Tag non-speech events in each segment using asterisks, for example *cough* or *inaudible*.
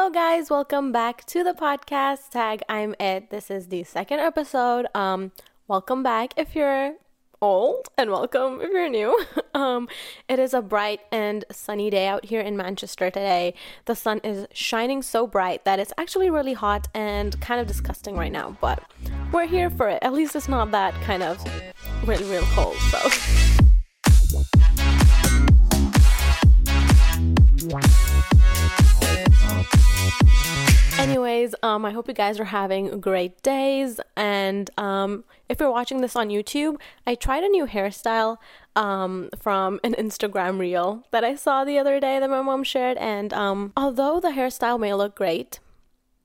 Hello, guys. Welcome back to the podcast. Tag I'm it. This is the second episode. Um, welcome back if you're old, and welcome if you're new. *laughs* um, it is a bright and sunny day out here in Manchester today. The sun is shining so bright that it's actually really hot and kind of disgusting right now. But we're here for it. At least it's not that kind of really, real cold. So. *laughs* Anyways, um, I hope you guys are having great days. And um, if you're watching this on YouTube, I tried a new hairstyle um, from an Instagram reel that I saw the other day that my mom shared. And um, although the hairstyle may look great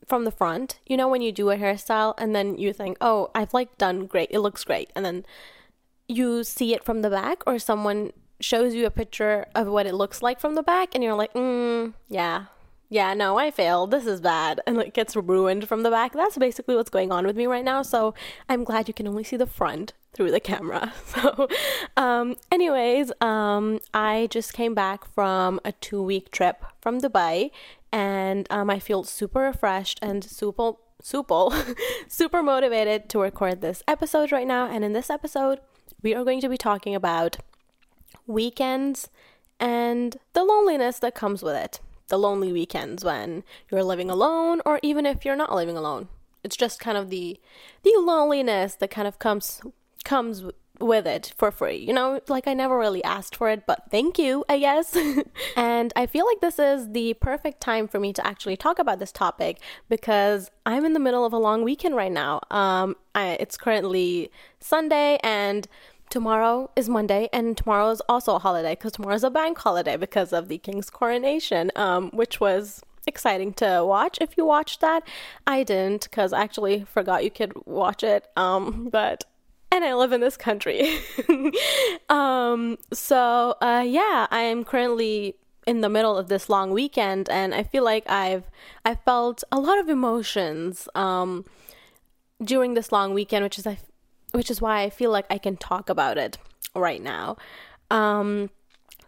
from the front, you know, when you do a hairstyle and then you think, oh, I've like done great, it looks great. And then you see it from the back, or someone shows you a picture of what it looks like from the back, and you're like, mm, yeah, yeah, no, I failed. This is bad. And it gets ruined from the back. That's basically what's going on with me right now. So I'm glad you can only see the front through the camera. *laughs* So, um, anyways, um, I just came back from a two week trip from Dubai and um, I feel super refreshed and super, super, *laughs* super motivated to record this episode right now. And in this episode, we are going to be talking about weekends and the loneliness that comes with it the lonely weekends when you're living alone or even if you're not living alone. It's just kind of the the loneliness that kind of comes comes with it for free. You know, like I never really asked for it, but thank you, I guess. *laughs* and I feel like this is the perfect time for me to actually talk about this topic because I'm in the middle of a long weekend right now. Um I, it's currently Sunday and tomorrow is Monday, and tomorrow is also a holiday because tomorrow is a bank holiday because of the king's coronation, um, which was exciting to watch. If you watched that, I didn't because I actually forgot you could watch it. Um, but and I live in this country. *laughs* um, so uh, yeah, I am currently in the middle of this long weekend, and I feel like I've I felt a lot of emotions um, during this long weekend, which is I which is why I feel like I can talk about it right now. Um,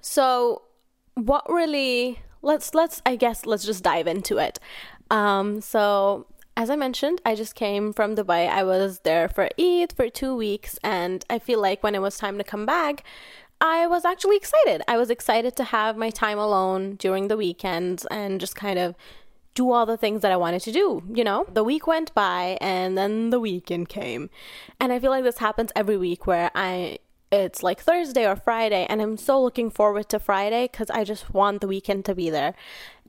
so what really let's let's I guess let's just dive into it. Um, so as I mentioned, I just came from Dubai. I was there for Eid for two weeks, and I feel like when it was time to come back, I was actually excited. I was excited to have my time alone during the weekends and just kind of do all the things that I wanted to do. You know, the week went by and then the weekend came. And I feel like this happens every week where I it's like Thursday or Friday and I'm so looking forward to Friday cuz I just want the weekend to be there.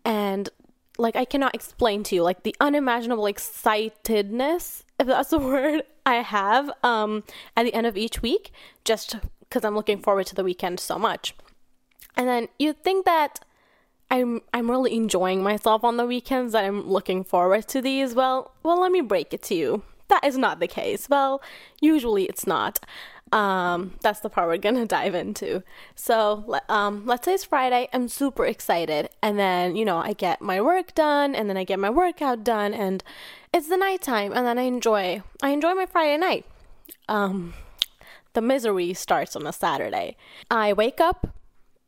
And like I cannot explain to you like the unimaginable excitedness if that's the *laughs* word I have um at the end of each week just cuz I'm looking forward to the weekend so much. And then you think that I'm I'm really enjoying myself on the weekends that I'm looking forward to these. Well, well, let me break it to you. That is not the case. Well, usually it's not. Um, that's the part we're gonna *laughs* dive into. So, um, let's say it's Friday. I'm super excited, and then you know I get my work done, and then I get my workout done, and it's the nighttime, and then I enjoy I enjoy my Friday night. Um, the misery starts on a Saturday. I wake up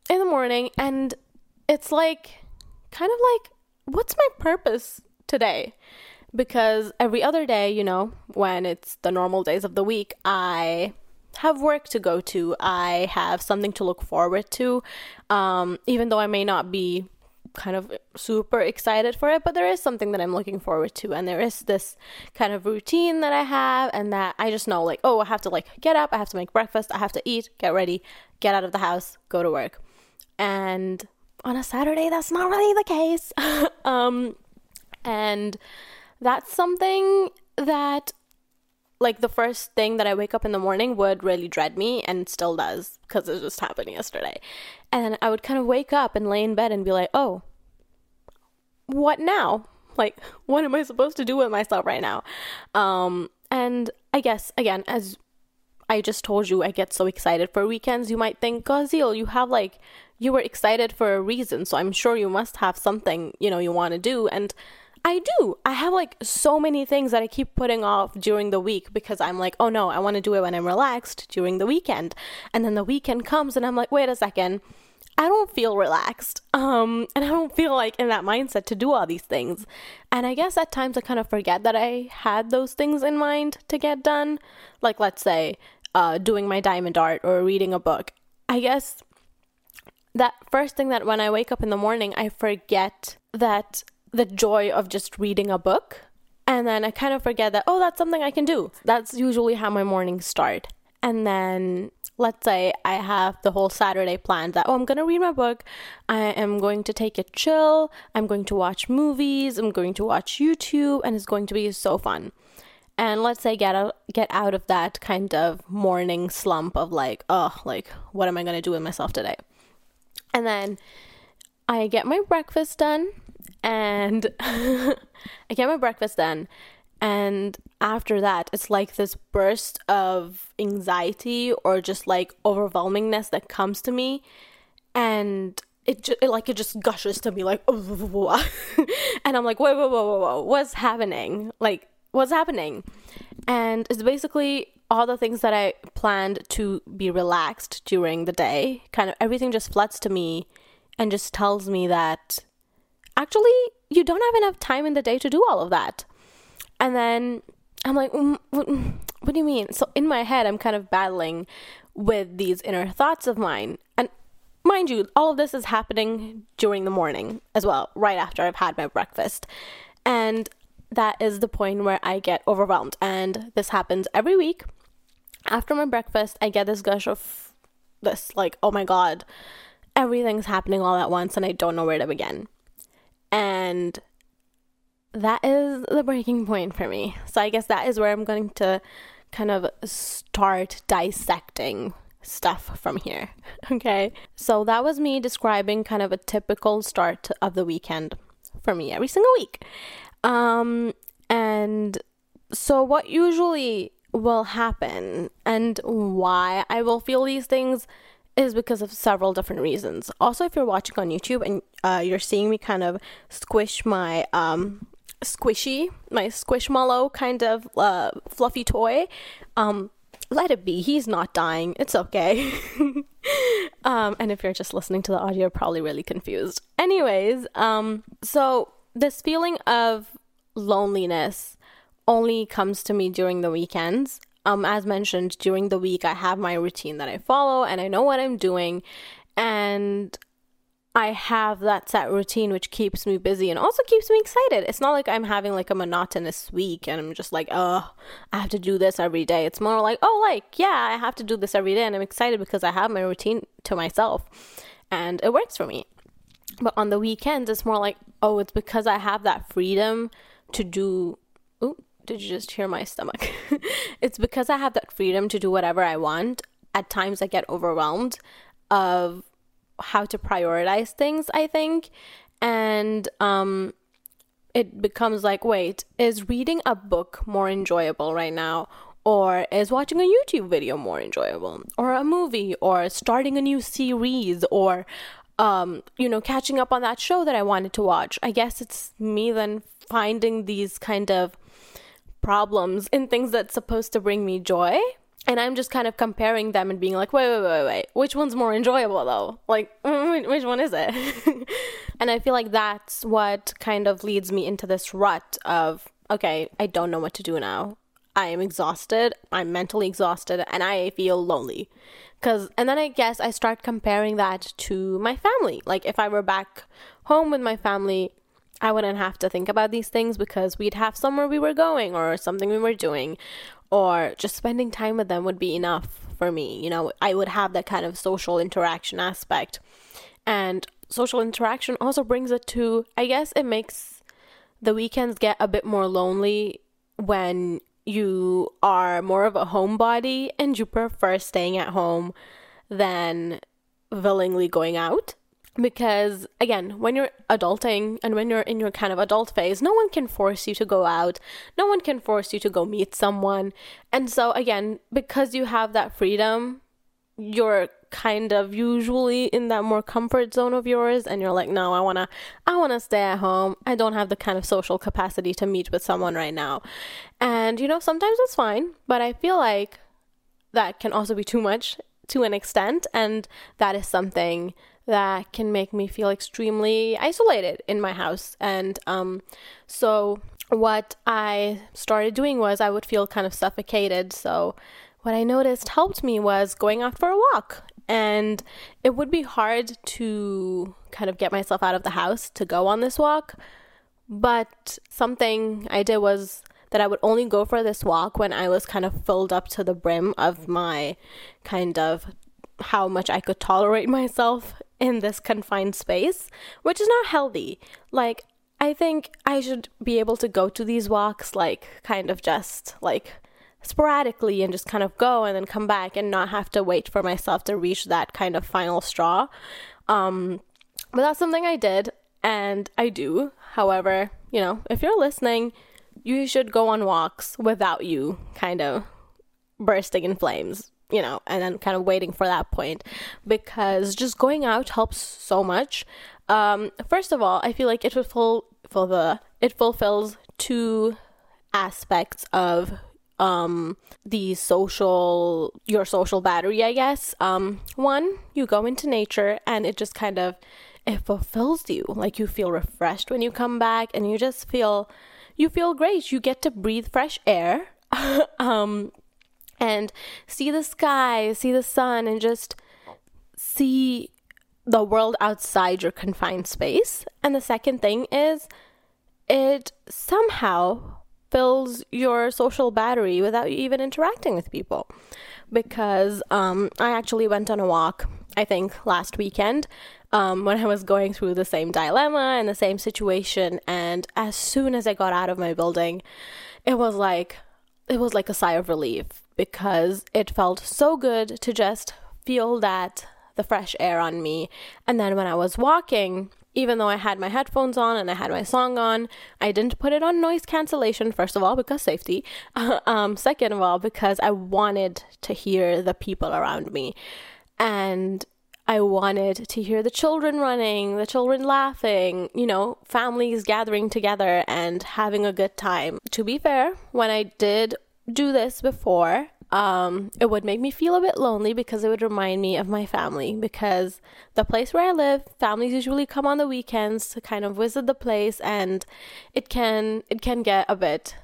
in the morning and it's like kind of like what's my purpose today? Because every other day, you know, when it's the normal days of the week, I have work to go to. I have something to look forward to. Um, even though I may not be kind of super excited for it, but there is something that I'm looking forward to. And there is this kind of routine that I have, and that I just know, like, oh, I have to like get up, I have to make breakfast, I have to eat, get ready, get out of the house, go to work. And on a Saturday, that's not really the case. *laughs* um, and that's something that, like, the first thing that I wake up in the morning would really dread me and still does because it just happened yesterday. And I would kind of wake up and lay in bed and be like, oh, what now? Like, what am I supposed to do with myself right now? Um, and I guess, again, as I just told you, I get so excited for weekends. You might think, Gazil, you have like you were excited for a reason, so I'm sure you must have something, you know, you want to do. And I do. I have like so many things that I keep putting off during the week because I'm like, oh no, I want to do it when I'm relaxed during the weekend. And then the weekend comes and I'm like, wait a second. I don't feel relaxed. Um, and I don't feel like in that mindset to do all these things. And I guess at times I kind of forget that I had those things in mind to get done. Like, let's say, uh, doing my diamond art or reading a book. I guess that first thing that when I wake up in the morning, I forget that the joy of just reading a book. And then I kind of forget that, oh, that's something I can do. That's usually how my mornings start. And then let's say I have the whole Saturday planned that, oh, I'm going to read my book. I am going to take a chill. I'm going to watch movies. I'm going to watch YouTube. And it's going to be so fun. And let's say get out, get out of that kind of morning slump of like, oh, like, what am I going to do with myself today? And then I get my breakfast done and *laughs* I get my breakfast done. And after that, it's like this burst of anxiety or just like overwhelmingness that comes to me. And it, just, it like it just gushes to me like *laughs* and I'm like whoa whoa whoa whoa whoa what's happening like what's happening and it's basically all the things that I planned to be relaxed during the day kind of everything just floods to me and just tells me that actually you don't have enough time in the day to do all of that. And then i'm like mm, what, what do you mean? So in my head i'm kind of battling with these inner thoughts of mine. And mind you all of this is happening during the morning as well right after i've had my breakfast. And that is the point where i get overwhelmed. And this happens every week after my breakfast i get this gush of this like oh my god everything's happening all at once and i don't know where to begin and that is the breaking *laughs* point for me. So I guess that is where I'm going to kind of start dissecting stuff from here. *laughs* Okay. So that was me describing kind of a typical start of the weekend for me every single week. Um and so what usually will happen and why I will feel these things is because of several different reasons. Also, if you're watching on YouTube and uh, you're seeing me kind of squish my um, squishy, my squishmallow kind of uh, fluffy toy, um, let it be. He's not dying. It's okay. *laughs* um, and if you're just listening to the audio, you're probably really confused. Anyways, um, so this feeling of loneliness only comes to me during the weekends um, as mentioned, during the week, I have my routine that I follow and I know what I'm doing. And I have that set routine which keeps me busy and also keeps me excited. It's not like I'm having like a monotonous week and I'm just like, oh, I have to do this every day. It's more like, oh, like, yeah, I have to do this every day. And I'm excited because I have my routine to myself and it works for me. But on the weekends, it's more like, oh, it's because I have that freedom to do. Ooh, did you just hear my stomach? *laughs* it's because I have that freedom to do whatever I want. At times I get overwhelmed of how to prioritize things, I think. And um it becomes like, wait, is reading a book more enjoyable right now? Or is watching a YouTube video more enjoyable? Or a movie? Or starting a new series? Or um, you know, catching up on that show that I wanted to watch. I guess it's me then finding these kind of problems in things that's supposed to bring me joy. And I'm just kind of comparing them and being like, wait, wait, wait, wait, which one's more enjoyable though? Like, *laughs* which one is it? *laughs* and I feel like that's what kind of leads me into this rut of, okay, I don't know what to do now. I am exhausted, I'm mentally exhausted, and I feel lonely. Cause, and then I guess I start comparing that to my family. Like, if I were back home with my family, I wouldn't have to think about these things because we'd have somewhere we were going or something we were doing, or just spending time with them would be enough for me. You know, I would have that kind of social interaction aspect. And social interaction also brings it to, I guess, it makes the weekends get a bit more lonely when you are more of a homebody and you prefer staying at home than willingly going out because again when you're adulting and when you're in your kind of adult phase no one can force you to go out. No one can force you to go meet someone. And so again because you have that freedom you're kind of usually in that more comfort zone of yours and you're like no i want to i want to stay at home. I don't have the kind of social capacity to meet with someone right now. And you know sometimes it's fine but i feel like that can also be too much to an extent and that is something that can make me feel extremely isolated in my house. And um, so, what I started doing was I would feel kind of suffocated. So, what I noticed helped me was going out for a walk. And it would be hard to kind of get myself out of the house to go on this walk. But something I did was that I would only go for this walk when I was kind of filled up to the brim of my kind of how much I could tolerate *laughs* myself in this confined space, which is not healthy. Like, I think I should be able to go to these walks, like, kind of just like sporadically and just kind of go and then come back and not have to wait for myself to reach that kind of final straw. Um, but that's something I did and I do. However, you know, if you're listening, you should go on walks without you kind of bursting in flames, you know, and then kind of waiting for that point because just going out helps so much. Um, first of all, I feel like it fulfill for the it fulfills two aspects of um the social your social battery, I guess. Um, one, you go into nature and it just kind of it fulfills you. Like you feel refreshed when you come back and you just feel you feel great. You get to breathe fresh air. *laughs* um and see the sky, see the sun and just see the world outside your confined space. And the second thing is it somehow fills your social battery without you even interacting with people. Because um, I actually went on a walk, I think last weekend, um, when I was going through the same dilemma and the same situation. And as soon as I got out of my building, it was like it was like a sigh of relief because it felt so good to just feel that the fresh air on me. And then when I was walking, even though I had my headphones on and I had my song on, I didn't put it on noise cancellation, first of all, because safety. *laughs* um, second of all, because I wanted to hear the people around me. And I wanted to hear the children running, the children laughing, you know, families gathering together and having a good time. To be fair, when I did do this before, um, it would make me feel a bit lonely because it would remind me of my family. Because the place where I live, families usually come on the weekends to kind of visit the place, and it can it can get a bit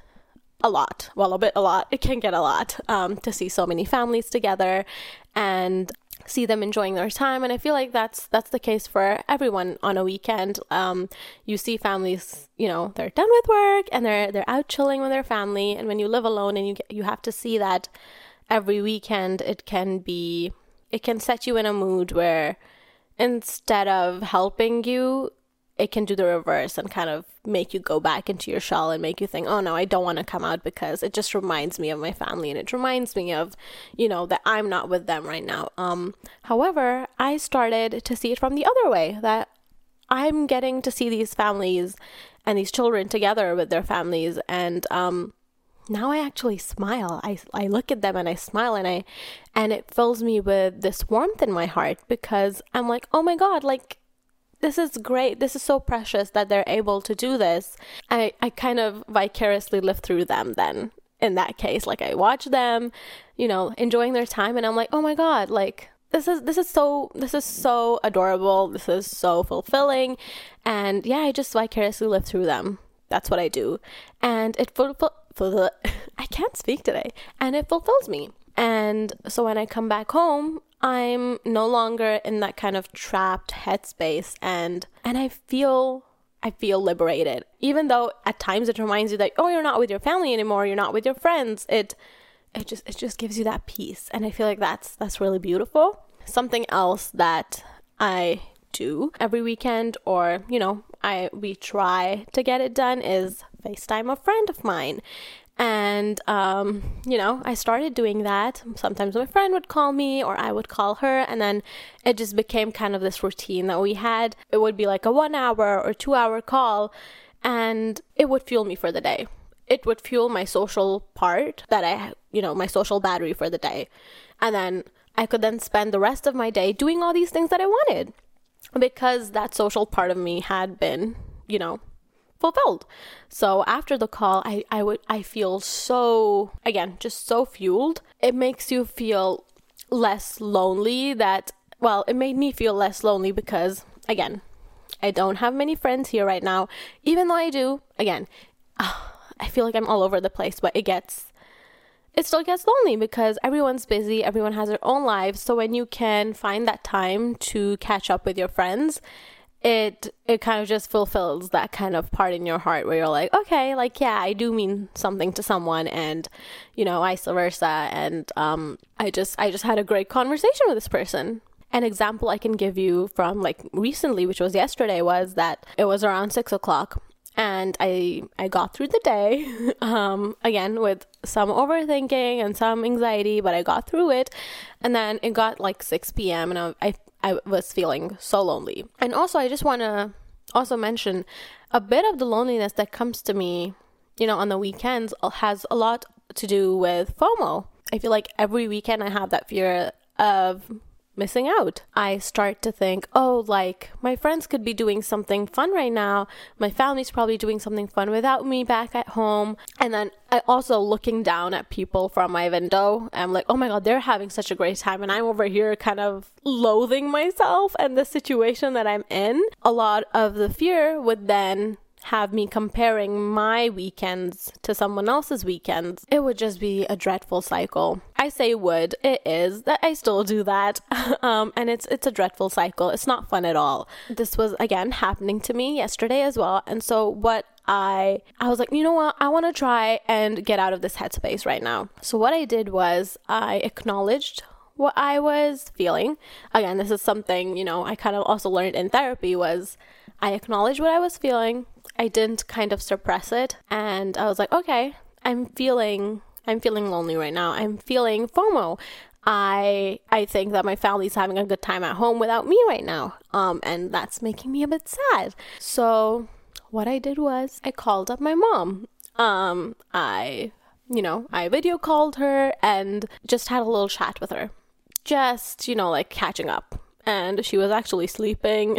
a lot. Well, a bit a lot. It can get a lot um, to see so many families together, and see them enjoying their time and i feel like that's that's the case for everyone on a weekend. Um, you see families you know they're done with work and they're they're out chilling with their family and when you live alone and you you have to see that every weekend it can be it can set you in a mood where instead of helping you it can do the reverse and kind of make you go back into your shell and make you think, oh no, I don't want to come out because it just reminds me of my family and it reminds me of, you know, that I'm not with them right now. Um, however, I started to see it from the other way that I'm getting to see these families and these children together with their families and um, now I actually smile. I, I look at them and I smile and I and it fills me with this warmth in my heart because I'm like, "Oh my god, like this is great. This is so precious that they're able to do this. I, I kind of vicariously live through them then in that case. Like I watch them, you know, enjoying their time and I'm like, oh my God, like this is this is so this is so adorable. This is so fulfilling. And yeah, I just vicariously live through them. That's what I do. And it fulfill *laughs* I can't speak today. And it fulfills me. And so when I come back home, I'm no longer in that kind of trapped headspace and and I feel I feel liberated. Even though at times it reminds you that oh you're not with your family anymore, you're not with your friends. It it just it just gives you that peace and I feel like that's that's really beautiful. Something else that I do every weekend or you know I we try to get it done is FaceTime a friend of mine and, um, you know, I started doing that. Sometimes my friend would call me or I would call her. And then it just became kind of this routine that we had. It would be like a one hour or two hour call. And it would fuel me for the day. It would fuel my social part that I, you know, my social battery for the day. And then I could then spend the rest of my day doing all these things that I wanted because that social part of me had been, you know, fulfilled. So after the call, I, I would I feel so again just so fueled. It makes you feel less lonely that well, it made me feel less lonely because, again, I don't have many friends here right now. Even though I do, again, uh, *sighs* I feel like I'm all over the place, but it gets it still gets lonely because everyone's busy, everyone has their own lives. So when you can find that time to catch up with your friends, it it kind of just fulfills that kind of part in your heart where you're like, okay, like yeah, I do mean something to someone and you know, vice versa and um I just I just had a great conversation with this person. An example I can give you from like recently, which was yesterday, was that it was around six o'clock and I I got through the day *laughs* um, again with some overthinking and some anxiety, but I got through it. And then it got like 6 p.m. and I I, I was feeling so lonely. And also, I just want to also mention a bit of the loneliness that comes to me, you know, on the weekends has a lot to do with FOMO. I feel like every weekend I have that fear of missing out. I start to think, oh, like my friends could be doing something fun right now. My family's probably doing something fun without me back at home. And then I also looking down at people from my window. I'm like, oh my God, they're having such a great time. And I'm over here kind of loathing myself and the situation that I'm in. A lot of the fear would then have me comparing my weekends to someone else's weekends, it would just be a dreadful cycle. I say would, it is that I still do that. *laughs* um, and it's it's a dreadful cycle. It's not fun at all. This was again happening to me yesterday as well. And so what I I was like, you know what? I want to try and get out of this headspace right now. So what I did was I acknowledged what I was feeling. Again, this is something, you know, I kind of also learned in therapy was I acknowledged what I was feeling. I didn't kind of suppress it and I was like, okay, I'm feeling I'm feeling lonely right now. I'm feeling FOMO. I I think that my family's having a good time at home without me right now. Um and that's making me a bit sad. So what I did was I called up my mom. Um I you know, I video called her and just had a little chat with her. Just, you know, like catching up and she was actually sleeping.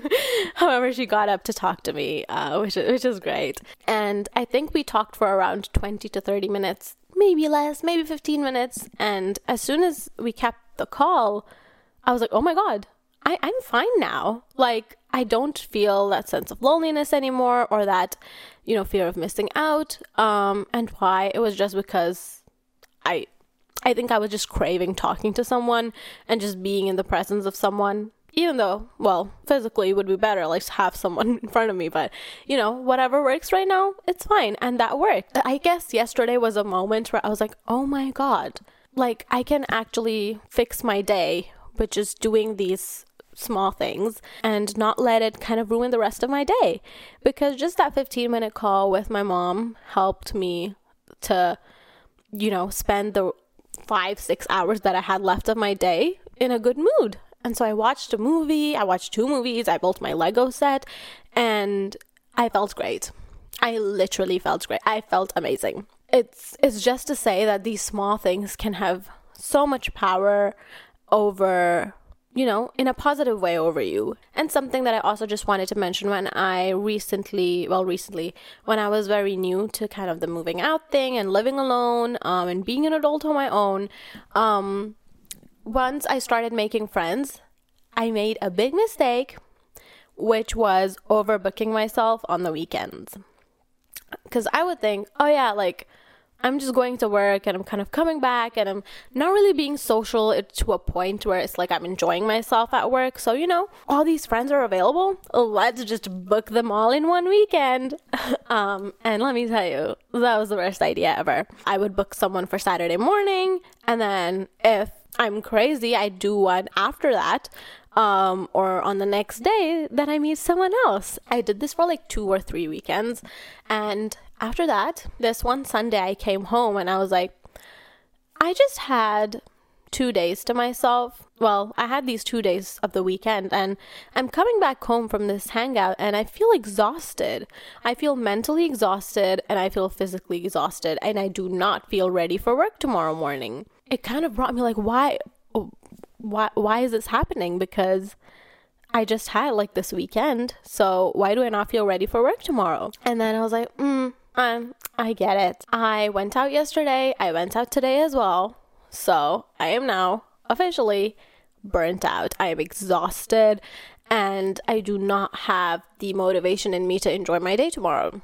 *laughs* However, she got up to talk to me, uh, which which is great. And I think we talked for around twenty to thirty minutes, maybe less, maybe fifteen minutes. And as soon as we kept the call, I was like, "Oh my god, I, I'm fine now. Like, I don't feel that sense of loneliness anymore or that, you know, fear of missing out. Um, and why? It was just because I I think I was just craving talking to someone and just being in the presence of someone. Even though, well, physically it would be better, like to have someone *laughs* in front of me, but you know, whatever works right now, it's fine. And that worked. I guess yesterday was a moment where I was like, oh my God, like I can actually fix my day with just doing these small things and not let it kind of ruin the rest of my day. Because just that 15 minute call with my mom helped me to, you know, spend the five, six hours that I had left of my day in a good mood. And so I watched a movie, I watched two movies, I built my Lego set, and I felt great. I literally felt great. I felt amazing. It's it's just to say that these small things can have so much power over you know, in a positive way over you. And something that I also just wanted to mention when I recently, well, recently, when I was very new to kind of the moving out thing and living alone um, and being an adult on my own, um, once I started making friends, I made a big mistake, which was overbooking myself on the weekends. Because I would think, oh yeah, like, I'm just going to work and I'm kind of coming back and I'm not really being social to a point where it's like I'm enjoying myself at work. So, you know, all these friends are available. Let's just book them all in one weekend. *laughs* um, and let me tell you, that was the worst idea ever. I would book someone for Saturday morning and then if I'm crazy, I do one after that. Um, or on the next day, that I meet someone else. I did this for like two or three weekends, and after that, this one Sunday, I came home and I was like, I just had two days to myself. Well, I had these two days of the weekend, and I'm coming back home from this hangout, and I feel exhausted. I feel mentally exhausted, and I feel physically exhausted, and I do not feel ready for work tomorrow morning. It kind of brought me like, why, why, why is this happening? Because I just had like this weekend, so why do I not feel ready for work tomorrow? And then I was like, hmm um, I get it. I went out yesterday. I went out today as well. So I am now officially burnt out. I am exhausted and I do not have the motivation in me to enjoy my day tomorrow.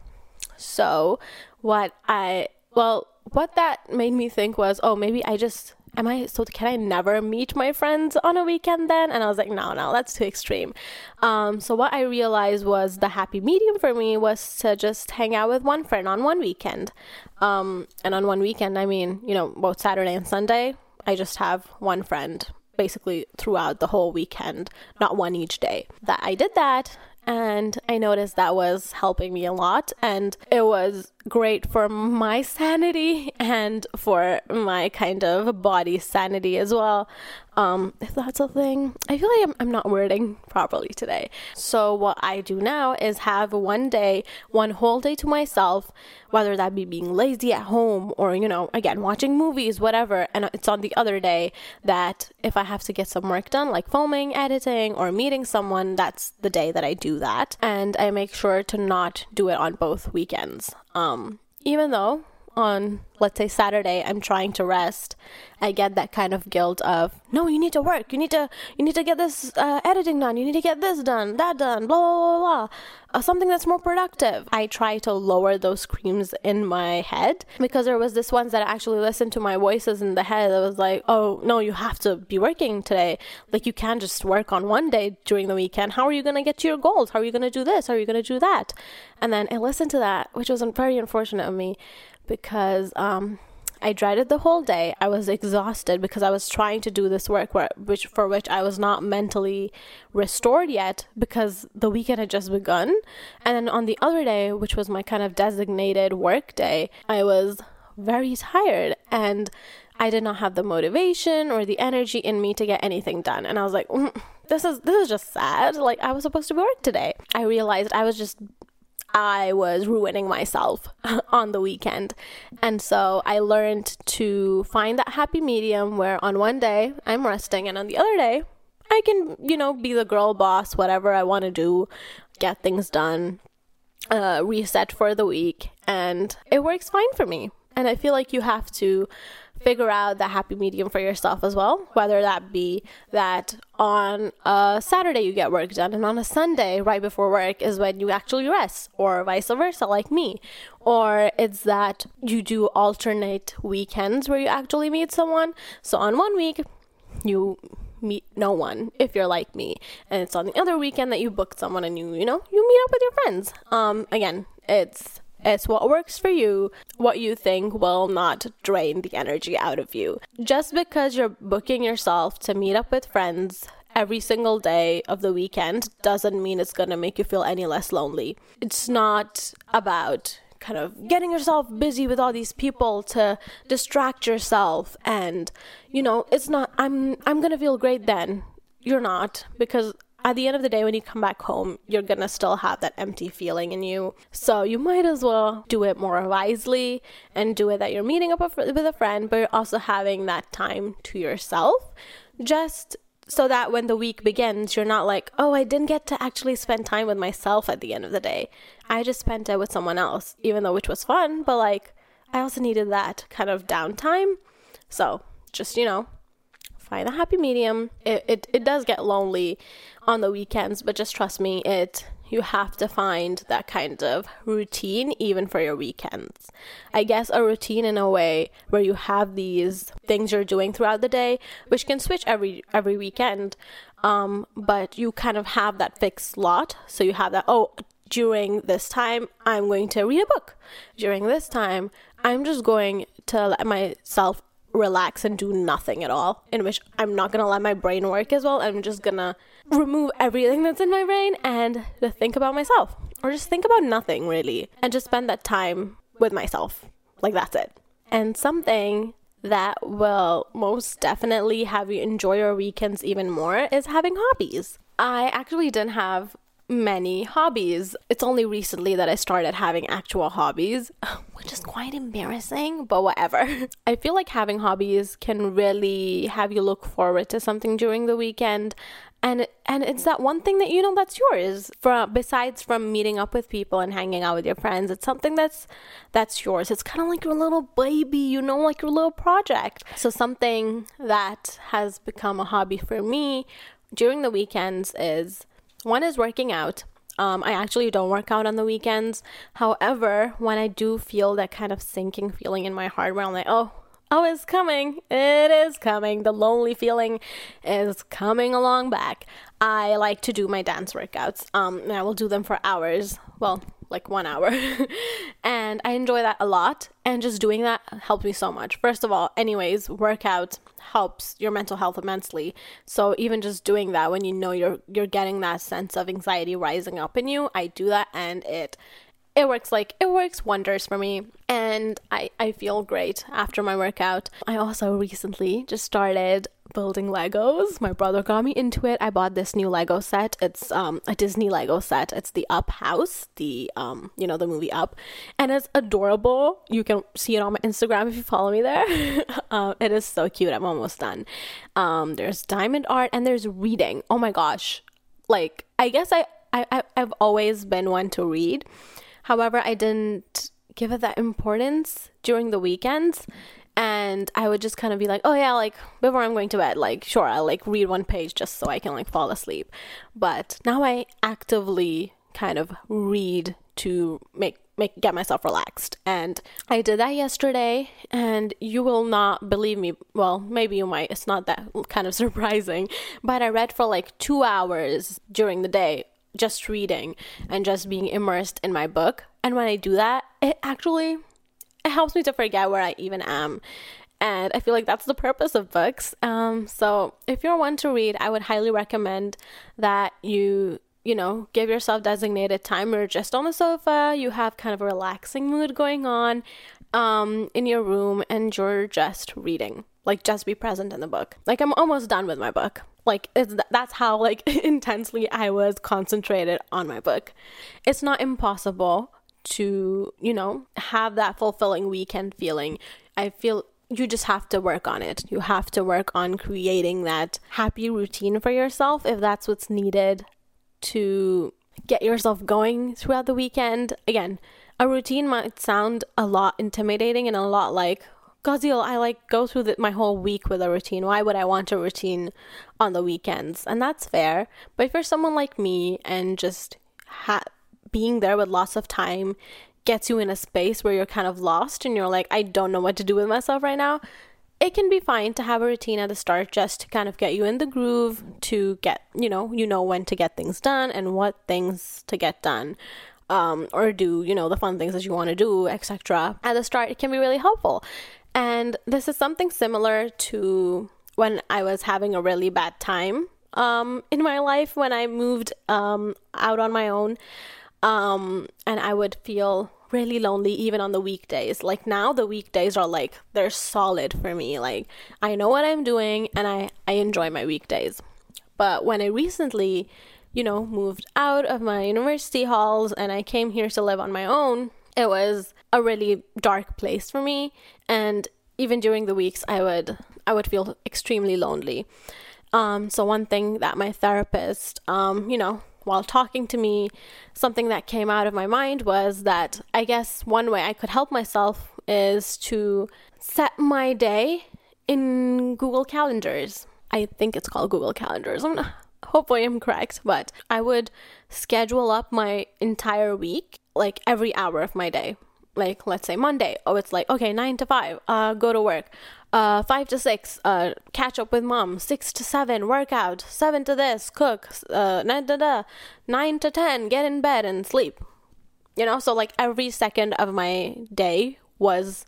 So, what I, well, what that made me think was, oh, maybe I just am I so can I never meet my friends on a weekend then? And I was like, no, no, that's too extreme. Um, so what I realized was the happy medium for me was to just hang out with one friend on one weekend. Um, and on one weekend, I mean, you know, both Saturday and Sunday, I just have one friend basically throughout the whole weekend, not one each day. That I did that and I noticed that was helping me a lot and it was great for my sanity and for my kind of body sanity as well um, if that's a thing. I feel like I'm, I'm not wording properly today. So, what I do now is have one day, one whole day to myself, whether that be being lazy at home or, you know, again, watching movies, whatever. And it's on the other day that if I have to get some work done, like filming, editing, or meeting someone, that's the day that I do that. And I make sure to not do it on both weekends. Um, even though on let's say Saturday I'm trying to rest, I get that kind of guilt of no, you need to work, you need to you need to get this uh, editing done, you need to get this done, that done, blah blah blah blah, uh, something that's more productive. I try to lower those screams in my head because there was this ones that actually listened to my voices in the head that was like, oh no, you have to be working today, like you can't just work on one day during the weekend. How are you gonna get to your goals? How are you gonna do this? How are you gonna do that? And then I listened to that, which was very unfortunate of me because um, I dreaded the whole day. I was exhausted because I was trying to do this work where, which for which I was not mentally restored yet because the weekend had just begun. And then on the other day, which was my kind of designated work day, I was very tired and I did not have the motivation or the energy in me to get anything done. And I was like, mm, this is this is just sad. Like I was supposed to work today. I realized I was just I was ruining myself *laughs* on the weekend. And so I learned to find that happy medium where on one day I'm resting and on the other day I can, you know, be the girl boss, whatever I want to do, get things done, uh, reset for the week, and it works fine for me. And I feel like you have to figure out the happy medium for yourself as well, whether that be that on a Saturday you get work done and on a Sunday right before work is when you actually rest, or vice versa, like me. Or it's that you do alternate weekends where you actually meet someone. So on one week, you meet no one if you're like me and it's on the other weekend that you book someone and you you know you meet up with your friends um again it's it's what works for you, what you think will not drain the energy out of you. Just because you're booking yourself to meet up with friends every single day of the weekend doesn't mean it's going to make you feel any less lonely. It's not about kind of getting yourself busy with all these people to distract yourself and you know it's not i'm i'm going to feel great then you're not because at the end of the day, when you come back home, you're gonna still have that empty feeling in you. So you might as well do it more wisely and do it that you're meeting up with a friend, but you're also having that time to yourself. Just so that when the week begins, you're not like, oh, I didn't get to actually spend time with myself at the end of the day. I just spent it with someone else, even though which was fun, but like, I also needed that kind of downtime. So just, you know, find a happy medium. It, it, it does get lonely on the weekends, but just trust me, it you have to find that kind of routine even for your weekends. I guess a routine in a way where you have these things you're doing throughout the day, which can switch every every weekend. Um, but you kind of have that fixed slot. So you have that, oh, during this time, I'm going to read a book. During this time, I'm just going to let myself relax and do nothing at all, in which I'm not gonna let my brain work as well. I'm just gonna remove everything that's in my brain and think about myself, or just think about nothing really, and just spend that time with myself. Like that's it. And something that will most definitely have you enjoy your weekends even more is having hobbies. I actually didn't have many hobbies. It's only recently that I started having actual hobbies, *laughs* which is quite embarrassing, but whatever. *laughs* I feel like having hobbies can really have you look forward to something during the weekend and and it's that one thing that you know that's yours from besides from meeting up with people and hanging out with your friends it's something that's that's yours it's kind of like your little baby you know like your little project so something that has become a hobby for me during the weekends is one is working out um, I actually don't work out on the weekends. However, when I do feel that kind of sinking feeling in my heart where I'm like, oh, oh, it's coming. It is coming. The lonely feeling is coming along back. I like to do my dance workouts. Um, and I will do them for hours. Well, like one hour. *laughs* and I enjoy that a lot. And just doing that helps me so much. First of all, anyways, workout helps your mental health immensely. So even just doing that when you know you're you're getting that sense of anxiety rising up in you, I do that and it it works like it works wonders for me and I, I feel great after my workout. I also recently just started building Legos. My brother got me into it. I bought this new Lego set. It's um a Disney Lego set. It's the Up House, the um you know the movie Up, and it's adorable. You can see it on my Instagram if you follow me there. um, *laughs* it is so cute. I'm almost done. Um, there's diamond art and there's reading. Oh my gosh, like I guess I I I've always been one to read However, I didn't give it that importance during the weekends. And I would just kind of be like, oh yeah, like before I'm going to bed, like sure, I'll like read one page just so I can like fall asleep. But now I actively kind of read to make make get myself relaxed and i did that yesterday and you will not believe me well maybe you might it's not that kind of *laughs* surprising but i read for like two hours during the day just reading and just being immersed in my book. And when I do that, it actually it helps me to forget where I even am. And I feel like that's the purpose of books. Um, so if you're one to read, I would highly recommend that you you know, give yourself designated time or just on the sofa, you have kind of a relaxing mood going on um, in your room and you're just reading. Like, just be present in the book. Like, I'm almost done with my book like that's how like *laughs* intensely i was concentrated on my book. It's not impossible to you know have that fulfilling weekend feeling. I feel you just have to work on it. You have to work on creating that happy routine for yourself if that's what's needed to get yourself going throughout the weekend. Again a routine might sound a lot intimidating and a lot like Gazil, I like go through the, my whole week with a routine. Why would I want a routine on the weekends? And that's fair. But you're someone like me and just ha- being there with lots of time gets you in a space where you're kind of lost and you're like, I don't know what to do with myself right now, it can be fine to have a routine at the start just to kind of get you in the groove to get, you know, you know when to get things done and what things to get done. Um, or do you know the fun things that you want to do etc at the start it can be really helpful and this is something similar to when I was having a really bad time um, in my life when I moved um, out on my own. Um, and I would feel really lonely even on the weekdays. Like now, the weekdays are like, they're solid for me. Like, I know what I'm doing and I, I enjoy my weekdays. But when I recently, you know, moved out of my university halls and I came here to live on my own, it was a really dark place for me and even during the weeks I would I would feel extremely lonely. Um, so one thing that my therapist, um, you know, while talking to me, something that came out of my mind was that I guess one way I could help myself is to set my day in Google Calendars. I think it's called Google Calendars. I'm not, hopefully I'm correct, but I would schedule up my entire week like every hour of my day. Like let's say Monday, oh it's like okay nine to five, uh, go to work. Uh, five to six, uh, catch up with mom. Six to seven, workout. Seven to this, cook. Uh, nine to nine to ten, get in bed and sleep. You know, so like every second of my day was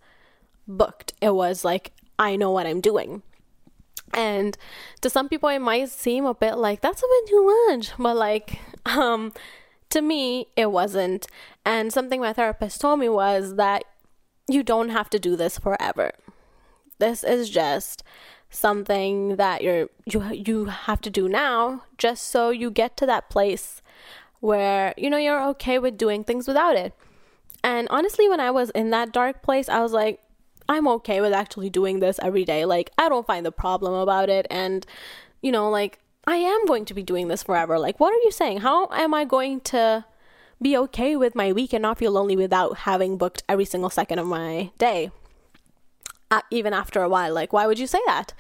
booked. It was like I know what I'm doing. And to some people, it might seem a bit like that's a bit too much, but like, *laughs* um, to me, it wasn't. And something my therapist told me was that you don't have to do this forever. This is just something that you're you you have to do now just so you get to that place where you know you're okay with doing things without it. And honestly, when I was in that dark place, I was like, I'm okay with actually doing this every day. Like, I don't find the problem about it. And, you know, like, I am going to be doing this forever. Like, what are you saying? How am I going to be okay with my week and not feel lonely without having booked every single second of my day? Uh, even after a while, like, why would you say that?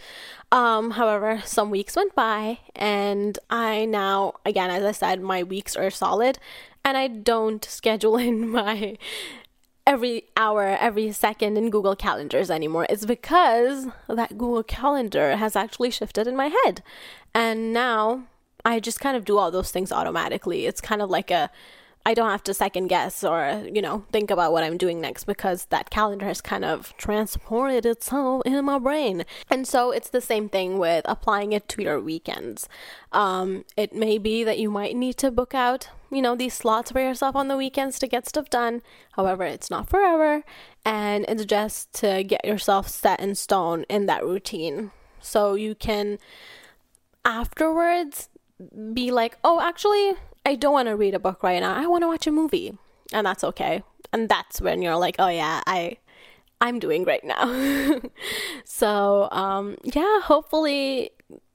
Um, however, some weeks went by, and I now, again, as I said, my weeks are solid, and I don't *laughs* schedule in my every hour, every second in Google Calendars anymore. It's because that Google Calendar has actually shifted in my head. And now I just kind of do all those things automatically. It's kind of like a I don't have to second guess or, you know, think about what I'm doing next because that calendar has kind of transported itself in my brain. And so it's the same thing with applying it to your weekends. Um, it may be that you might need to book out, you know, these slots for yourself on the weekends to get stuff done. However, it's not forever and it's just to get yourself set in stone in that routine. So you can afterwards be like, oh, actually, I don't want to read a book right now. I want to watch a movie. And that's okay. And that's when you're like, oh yeah, I I'm doing great now. *laughs* so, um yeah, hopefully,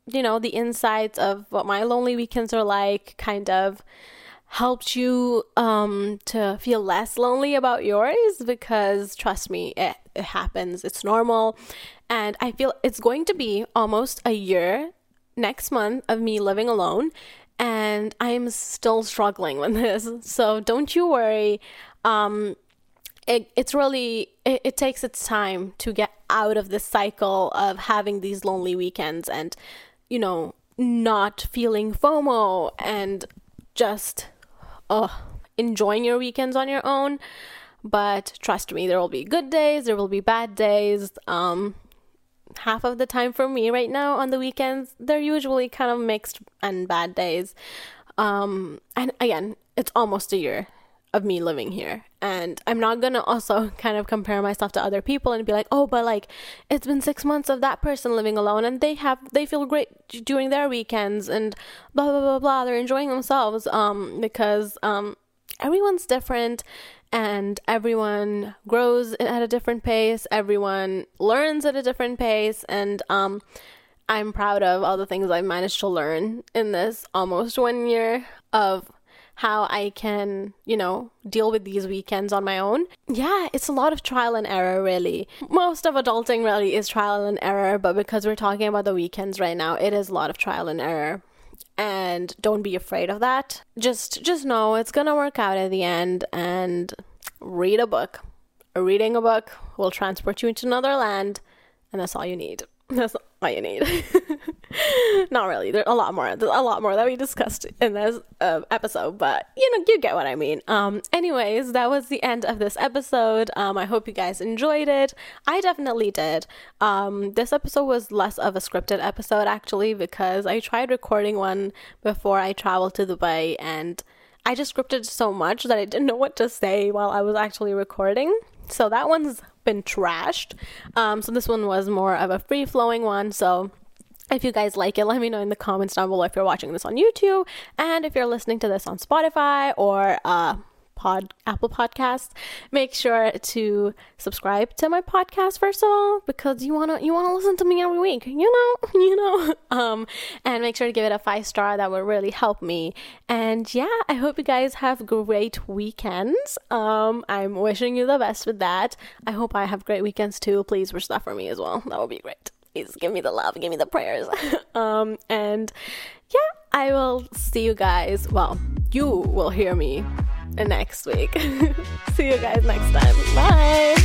you know, the insights of what my lonely weekends are like kind of helped you um to feel less lonely about yours because trust me, it, it happens. It's normal. And I feel it's going to be almost a year next month of me living alone and I'm still struggling with this. So don't you worry. Um, it, it's really it, it takes its time to get out of the cycle of having these lonely weekends and you know not feeling FOMO and just uh, enjoying your weekends on your own. But trust me, there will be good days, there will be bad days. Um, half of the time for me right now on the weekends, they're usually kind of mixed and bad days. Um, and again, it's almost a year of me living here. And I'm not gonna also *laughs* kind of compare myself to other people and be like, oh, but like it's been six months of that person living alone and they have they feel great during their weekends and blah blah blah blah. They're enjoying themselves. Um, because um everyone's different and everyone grows at a different pace, everyone learns at a different pace, and um, I'm proud of all the things I've managed to learn in this almost one year of how I can, you know, deal with these weekends on my own. Yeah, it's a lot of trial and error, really. Most of adulting really is trial and error, but because we're talking about the weekends right now, it is a lot of trial and error and don't be afraid of that. Just just know it's going to work out at the end and read a book. Reading a book will transport you into another land and that's all you need. That's all you need. *laughs* Not really. There's a lot more. There's a lot more that we discussed in this uh, episode, but you know, you get what I mean. Um, anyways, that was the end of this episode. Um, I hope you guys enjoyed it. I definitely did. Um, this episode was less of a scripted episode actually because I tried recording one before I traveled to Dubai and I just scripted so much that I didn't know what to say while I was actually recording. So that one's been trashed. Um, so this one was more of a free flowing one. So if you guys like it, let me know in the comments down below if you're watching this on YouTube and if you're listening to this on Spotify or uh, pod Apple Podcasts. Make sure to subscribe to my podcast first of all because you wanna you wanna listen to me every week. You know, *laughs* you know. Um, and make sure to give it a five star. That would really help me. And yeah, I hope you guys have great weekends. Um, I'm wishing you the best with that. I hope I have great weekends too. Please wish that for me as well. That would be great. Please give me the love, give me the prayers. *laughs* um, and yeah, I will see you guys. Well, you will hear me next week. *laughs* See you guys next time. Bye.